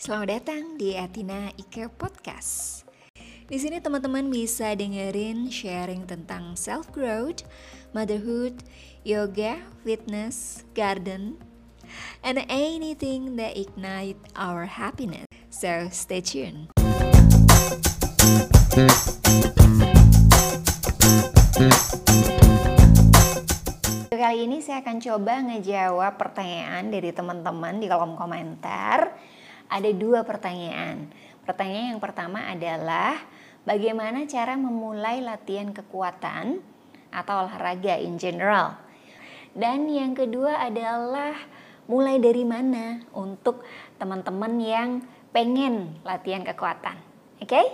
Selamat datang di Atina Ike Podcast. Di sini teman-teman bisa dengerin sharing tentang self growth, motherhood, yoga, fitness, garden, and anything that ignite our happiness. So stay tuned. Kali ini saya akan coba ngejawab pertanyaan dari teman-teman di kolom komentar. Ada dua pertanyaan. Pertanyaan yang pertama adalah bagaimana cara memulai latihan kekuatan atau olahraga in general. Dan yang kedua adalah mulai dari mana untuk teman-teman yang pengen latihan kekuatan. Oke? Okay?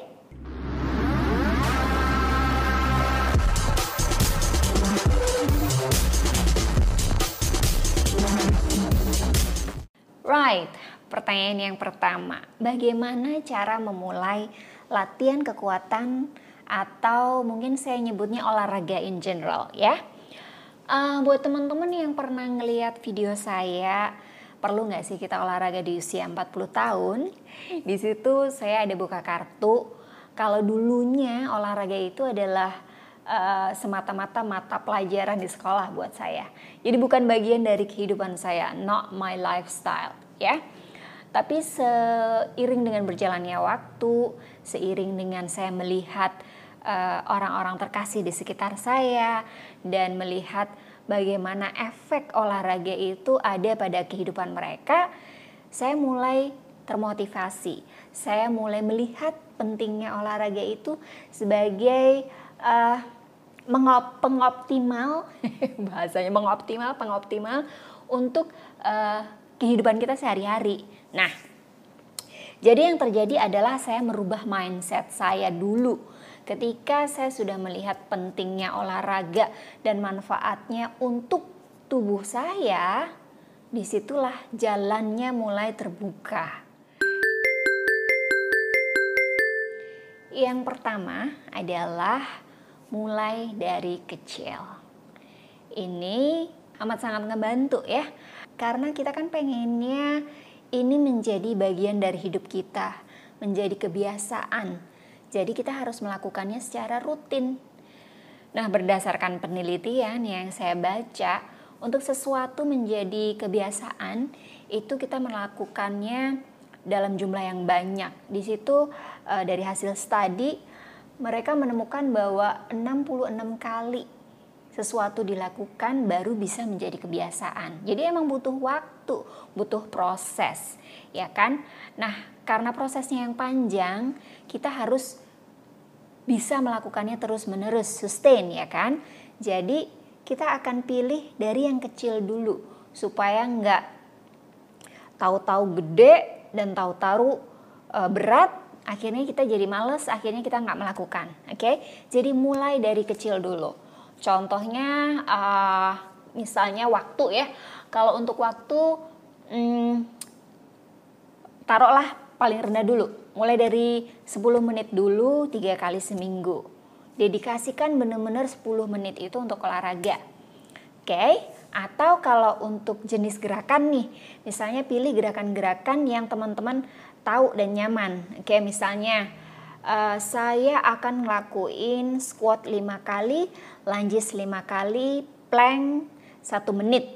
Right, pertanyaan yang pertama, bagaimana cara memulai latihan kekuatan atau mungkin saya nyebutnya olahraga in general ya? Uh, buat teman-teman yang pernah ngeliat video saya, perlu nggak sih kita olahraga di usia 40 tahun? Di situ saya ada buka kartu. Kalau dulunya olahraga itu adalah uh, semata-mata mata pelajaran di sekolah buat saya. Jadi bukan bagian dari kehidupan saya, not my lifestyle, ya. Tapi seiring dengan berjalannya waktu, seiring dengan saya melihat eh, orang-orang uh, terkasih di sekitar saya dan melihat bagaimana efek olahraga itu ada pada kehidupan mereka, saya mulai termotivasi. Saya mulai melihat pentingnya olahraga itu sebagai uh, mengop, pengoptimal bahasanya mengoptimal pengoptimal untuk uh, kehidupan kita sehari-hari. Nah, jadi yang terjadi adalah saya merubah mindset saya dulu ketika saya sudah melihat pentingnya olahraga dan manfaatnya untuk tubuh saya. Di situlah jalannya mulai terbuka. Yang pertama adalah mulai dari kecil. Ini amat sangat ngebantu ya. Karena kita kan pengennya ini menjadi bagian dari hidup kita, menjadi kebiasaan. Jadi kita harus melakukannya secara rutin. Nah, berdasarkan penelitian yang saya baca, untuk sesuatu menjadi kebiasaan itu kita melakukannya dalam jumlah yang banyak. Di situ eh, dari hasil studi mereka menemukan bahwa 66 kali sesuatu dilakukan baru bisa menjadi kebiasaan. Jadi emang butuh waktu, butuh proses, ya kan? Nah, karena prosesnya yang panjang, kita harus bisa melakukannya terus-menerus, sustain ya kan? Jadi kita akan pilih dari yang kecil dulu supaya nggak tahu-tahu gede dan tahu-tahu e, berat akhirnya kita jadi males, akhirnya kita nggak melakukan. Oke, okay? jadi mulai dari kecil dulu. Contohnya, uh, misalnya waktu ya. Kalau untuk waktu, hmm, taruhlah paling rendah dulu. Mulai dari 10 menit dulu, tiga kali seminggu. Dedikasikan benar-benar 10 menit itu untuk olahraga. Oke, okay? atau kalau untuk jenis gerakan nih, misalnya pilih gerakan-gerakan yang teman-teman tahu dan nyaman. Oke, misalnya uh, saya akan ngelakuin squat 5 kali, lunges 5 kali, plank 1 menit.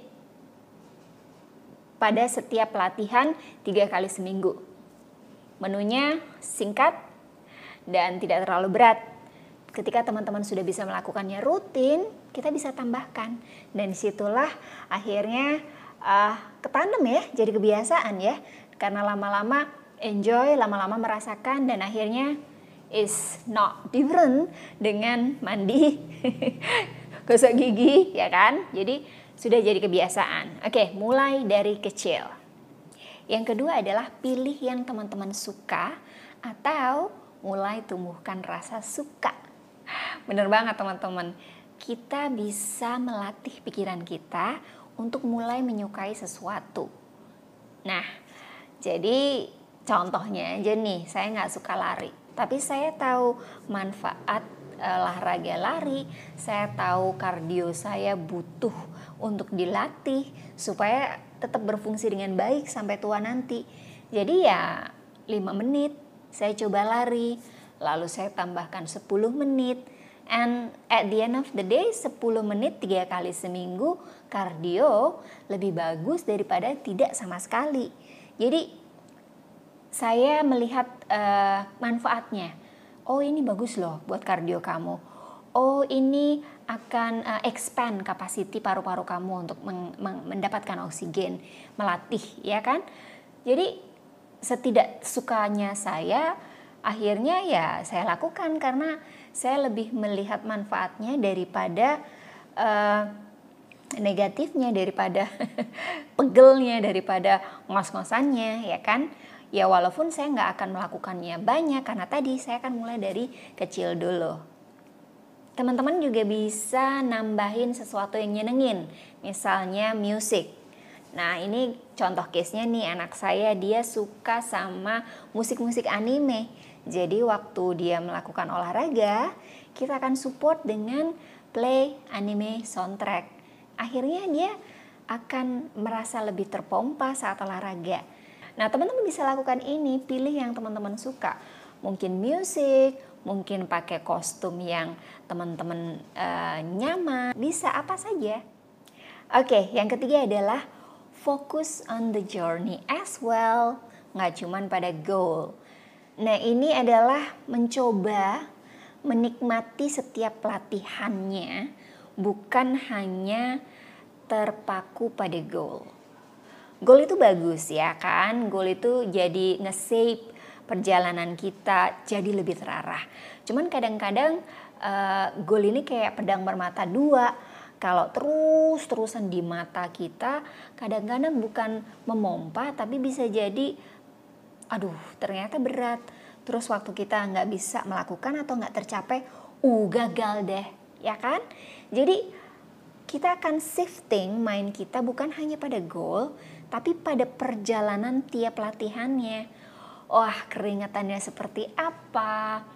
Pada setiap latihan 3 kali seminggu. Menunya singkat dan tidak terlalu berat. Ketika teman-teman sudah bisa melakukannya rutin, kita bisa tambahkan. Dan di situlah akhirnya uh, ketanam ya, jadi kebiasaan ya. Karena lama-lama enjoy, lama-lama merasakan dan akhirnya is not different dengan mandi gosok gigi ya kan. Jadi sudah jadi kebiasaan. Oke, mulai dari kecil. Yang kedua adalah pilih yang teman-teman suka atau mulai tumbuhkan rasa suka. Bener banget teman-teman. Kita bisa melatih pikiran kita untuk mulai menyukai sesuatu. Nah, jadi Contohnya aja nih, saya nggak suka lari, tapi saya tahu manfaat eh, olahraga lari, saya tahu kardio saya butuh untuk dilatih supaya tetap berfungsi dengan baik sampai tua nanti. Jadi ya menit, saya coba lari, lalu saya tambahkan 10 menit, and at the end of the day 10 menit tiga kali seminggu kardio lebih bagus daripada tidak sama sekali. Jadi saya melihat uh, manfaatnya. Oh ini bagus loh buat kardio kamu. Oh ini akan uh, expand kapasiti paru-paru kamu untuk mendapatkan oksigen, melatih, ya kan? Jadi setidak sukanya saya, akhirnya ya saya lakukan karena saya lebih melihat manfaatnya daripada uh, negatifnya, daripada pegelnya, daripada ngos-ngosannya, ya kan? Ya walaupun saya nggak akan melakukannya banyak karena tadi saya akan mulai dari kecil dulu. Teman-teman juga bisa nambahin sesuatu yang nyenengin, misalnya musik. Nah ini contoh case-nya nih anak saya dia suka sama musik-musik anime. Jadi waktu dia melakukan olahraga, kita akan support dengan play anime soundtrack. Akhirnya dia akan merasa lebih terpompa saat olahraga. Nah teman-teman bisa lakukan ini, pilih yang teman-teman suka. Mungkin musik, mungkin pakai kostum yang teman-teman uh, nyaman, bisa apa saja. Oke, yang ketiga adalah focus on the journey as well, nggak cuman pada goal. Nah ini adalah mencoba menikmati setiap pelatihannya, bukan hanya terpaku pada goal. Goal itu bagus ya kan, goal itu jadi nge-save perjalanan kita jadi lebih terarah. Cuman kadang-kadang uh, goal ini kayak pedang bermata dua. Kalau terus-terusan di mata kita, kadang-kadang bukan memompa, tapi bisa jadi, aduh ternyata berat. Terus waktu kita nggak bisa melakukan atau nggak tercapai, uh gagal deh, ya kan? Jadi kita akan shifting main kita bukan hanya pada goal, tapi pada perjalanan tiap latihannya wah keringatannya seperti apa,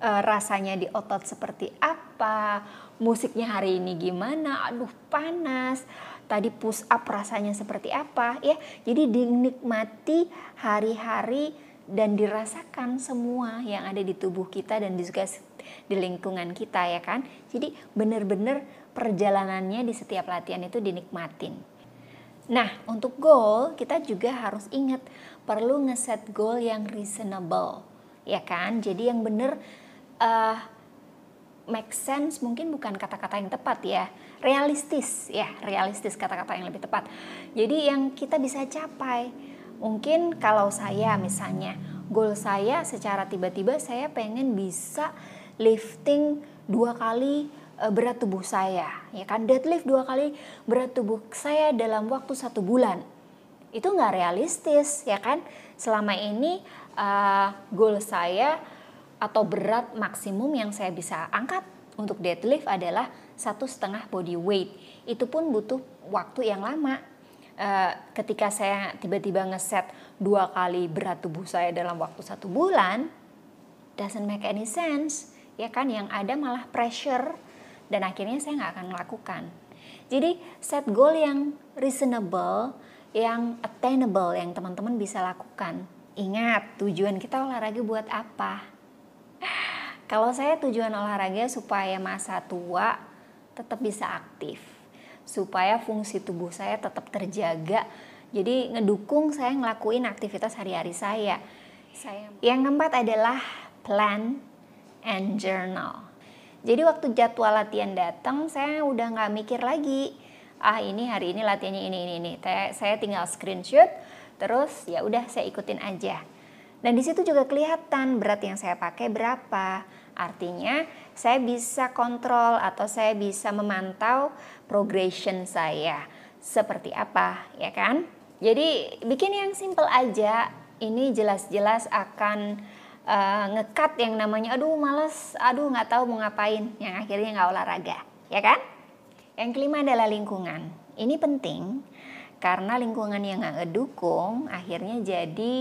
e, rasanya di otot seperti apa, musiknya hari ini gimana, aduh panas, tadi push up rasanya seperti apa ya. Jadi dinikmati hari-hari dan dirasakan semua yang ada di tubuh kita dan juga di lingkungan kita ya kan. Jadi benar-benar perjalanannya di setiap latihan itu dinikmatin. Nah, untuk goal kita juga harus ingat perlu ngeset goal yang reasonable, ya kan? Jadi yang bener uh, make sense mungkin bukan kata-kata yang tepat ya, realistis ya, realistis kata-kata yang lebih tepat. Jadi yang kita bisa capai, mungkin kalau saya misalnya goal saya secara tiba-tiba saya pengen bisa lifting dua kali Eh, berat tubuh saya, ya kan deadlift dua kali berat tubuh saya dalam waktu satu bulan, itu nggak realistis, ya kan? Selama ini uh, goal saya atau berat maksimum yang saya bisa angkat untuk deadlift adalah satu setengah body weight. Itu pun butuh waktu yang lama. Uh, ketika saya tiba-tiba ngeset dua kali berat tubuh saya dalam waktu satu bulan, doesn't make any sense, ya kan? Yang ada malah pressure dan akhirnya saya nggak akan melakukan. Jadi set goal yang reasonable, yang attainable yang teman-teman bisa lakukan. Ingat tujuan kita olahraga buat apa? Kalau saya tujuan olahraga supaya masa tua tetap bisa aktif, supaya fungsi tubuh saya tetap terjaga. Jadi ngedukung saya ngelakuin aktivitas hari-hari saya. Saya yang keempat adalah plan and journal. Jadi waktu jadwal latihan datang, saya udah nggak mikir lagi. Ah ini hari ini latihannya ini ini ini. Saya tinggal screenshot, terus ya udah saya ikutin aja. Dan di situ juga kelihatan berat yang saya pakai berapa. Artinya saya bisa kontrol atau saya bisa memantau progression saya seperti apa, ya kan? Jadi bikin yang simple aja. Ini jelas-jelas akan uh, ngekat yang namanya aduh males, aduh nggak tahu mau ngapain, yang akhirnya nggak olahraga, ya kan? Yang kelima adalah lingkungan. Ini penting karena lingkungan yang nggak ngedukung akhirnya jadi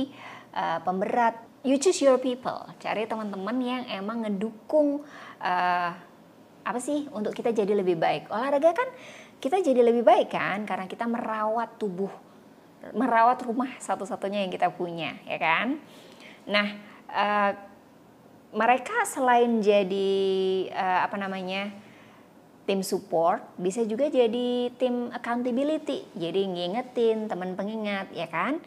uh, pemberat. You choose your people. Cari teman-teman yang emang ngedukung uh, apa sih untuk kita jadi lebih baik. Olahraga kan kita jadi lebih baik kan karena kita merawat tubuh, merawat rumah satu-satunya yang kita punya, ya kan? Nah, uh, mereka selain jadi uh, apa namanya tim support, bisa juga jadi tim accountability. Jadi ngingetin teman pengingat, ya kan?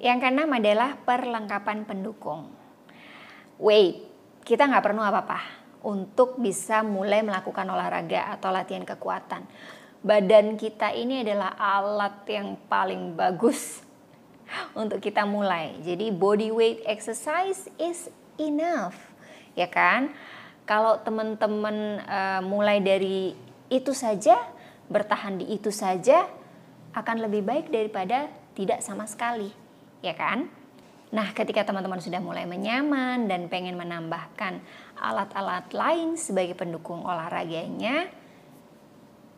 Yang keenam adalah perlengkapan pendukung. Wait, kita nggak perlu apa-apa untuk bisa mulai melakukan olahraga atau latihan kekuatan. Badan kita ini adalah alat yang paling bagus untuk kita mulai. Jadi body weight exercise is enough ya kan? Kalau teman-teman uh, mulai dari itu saja, bertahan di itu saja, akan lebih baik daripada tidak sama sekali, ya kan? Nah, ketika teman-teman sudah mulai menyaman dan pengen menambahkan alat-alat lain sebagai pendukung olahraganya,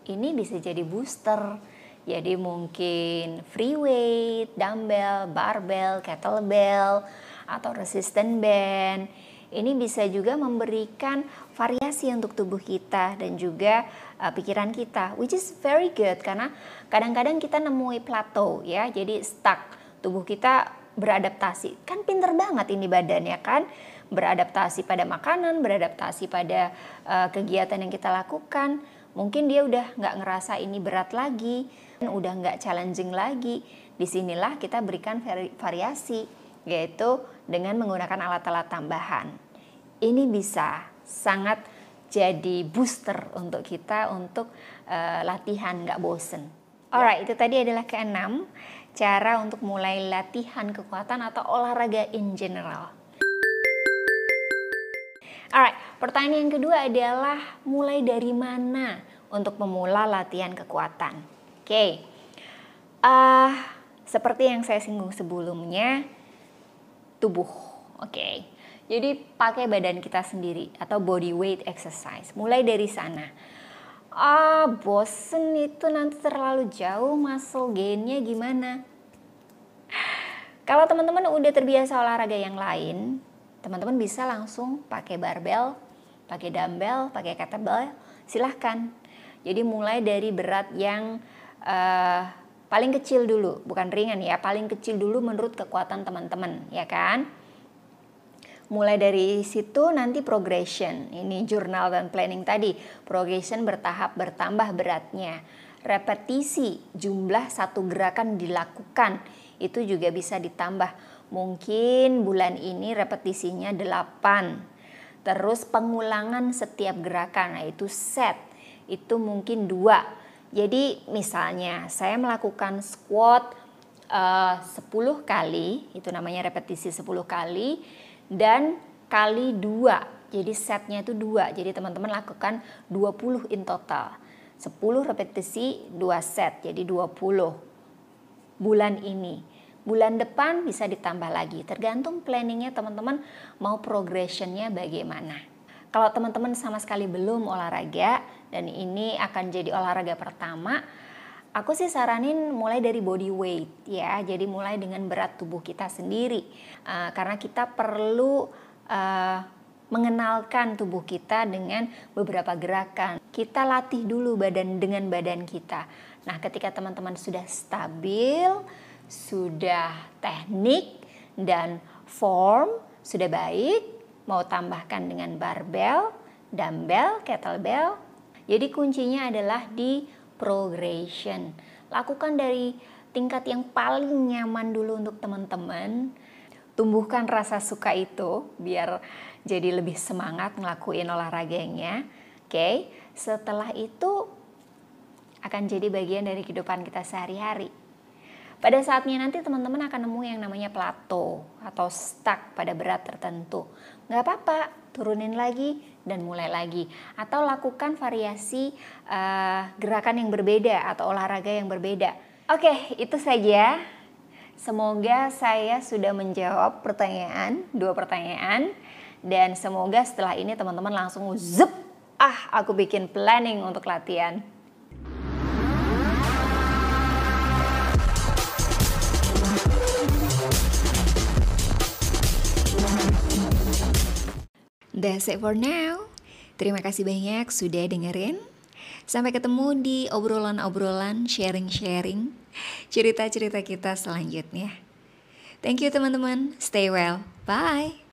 ini bisa jadi booster. Jadi mungkin free weight, dumbbell, barbell, kettlebell, atau resistant band ini bisa juga memberikan variasi untuk tubuh kita dan juga uh, pikiran kita, which is very good karena kadang-kadang kita nemui plateau ya, jadi stuck tubuh kita beradaptasi. Kan pinter banget ini badannya kan, beradaptasi pada makanan, beradaptasi pada uh, kegiatan yang kita lakukan. Mungkin dia udah nggak ngerasa ini berat lagi, udah nggak challenging lagi. Di sinilah kita berikan variasi, yaitu dengan menggunakan alat-alat tambahan ini bisa sangat jadi booster untuk kita untuk uh, latihan nggak bosen. Alright, itu tadi adalah keenam cara untuk mulai latihan kekuatan atau olahraga in general. Alright, pertanyaan yang kedua adalah mulai dari mana untuk memulai latihan kekuatan. Oke, okay. uh, seperti yang saya singgung sebelumnya, tubuh. Oke, okay jadi pakai badan kita sendiri atau body weight exercise. Mulai dari sana. Ah, bosen itu nanti terlalu jauh muscle gainnya gimana? Kalau teman-teman udah terbiasa olahraga yang lain, teman-teman bisa langsung pakai barbel, pakai dumbbell, pakai kettlebell, silahkan. Jadi mulai dari berat yang uh, paling kecil dulu, bukan ringan ya, paling kecil dulu menurut kekuatan teman-teman, ya kan? Mulai dari situ nanti progression. Ini jurnal dan planning tadi. Progression bertahap bertambah beratnya. Repetisi jumlah satu gerakan dilakukan itu juga bisa ditambah. Mungkin bulan ini repetisinya 8. Terus pengulangan setiap gerakan, nah itu set. Itu mungkin dua. Jadi misalnya saya melakukan squat uh, 10 kali, itu namanya repetisi 10 kali dan kali dua. Jadi setnya itu dua. Jadi teman-teman lakukan 20 in total. 10 repetisi 2 set jadi 20 bulan ini. Bulan depan bisa ditambah lagi tergantung planningnya teman-teman mau progressionnya bagaimana. Kalau teman-teman sama sekali belum olahraga dan ini akan jadi olahraga pertama, Aku sih saranin mulai dari body weight ya, jadi mulai dengan berat tubuh kita sendiri, uh, karena kita perlu uh, mengenalkan tubuh kita dengan beberapa gerakan. Kita latih dulu badan dengan badan kita. Nah, ketika teman-teman sudah stabil, sudah teknik dan form sudah baik, mau tambahkan dengan barbell, dumbbell, kettlebell. Jadi kuncinya adalah di progression. Lakukan dari tingkat yang paling nyaman dulu untuk teman-teman. Tumbuhkan rasa suka itu biar jadi lebih semangat ngelakuin olahraganya. Oke, okay? setelah itu akan jadi bagian dari kehidupan kita sehari-hari. Pada saatnya nanti teman-teman akan nemu yang namanya plateau atau stuck pada berat tertentu. Nggak apa-apa, turunin lagi dan mulai lagi. Atau lakukan variasi uh, gerakan yang berbeda atau olahraga yang berbeda. Oke, itu saja. Semoga saya sudah menjawab pertanyaan, dua pertanyaan. Dan semoga setelah ini teman-teman langsung zup, ah aku bikin planning untuk latihan. That's it for now. Terima kasih banyak sudah dengerin. Sampai ketemu di obrolan-obrolan, sharing-sharing, cerita-cerita kita selanjutnya. Thank you teman-teman. Stay well. Bye.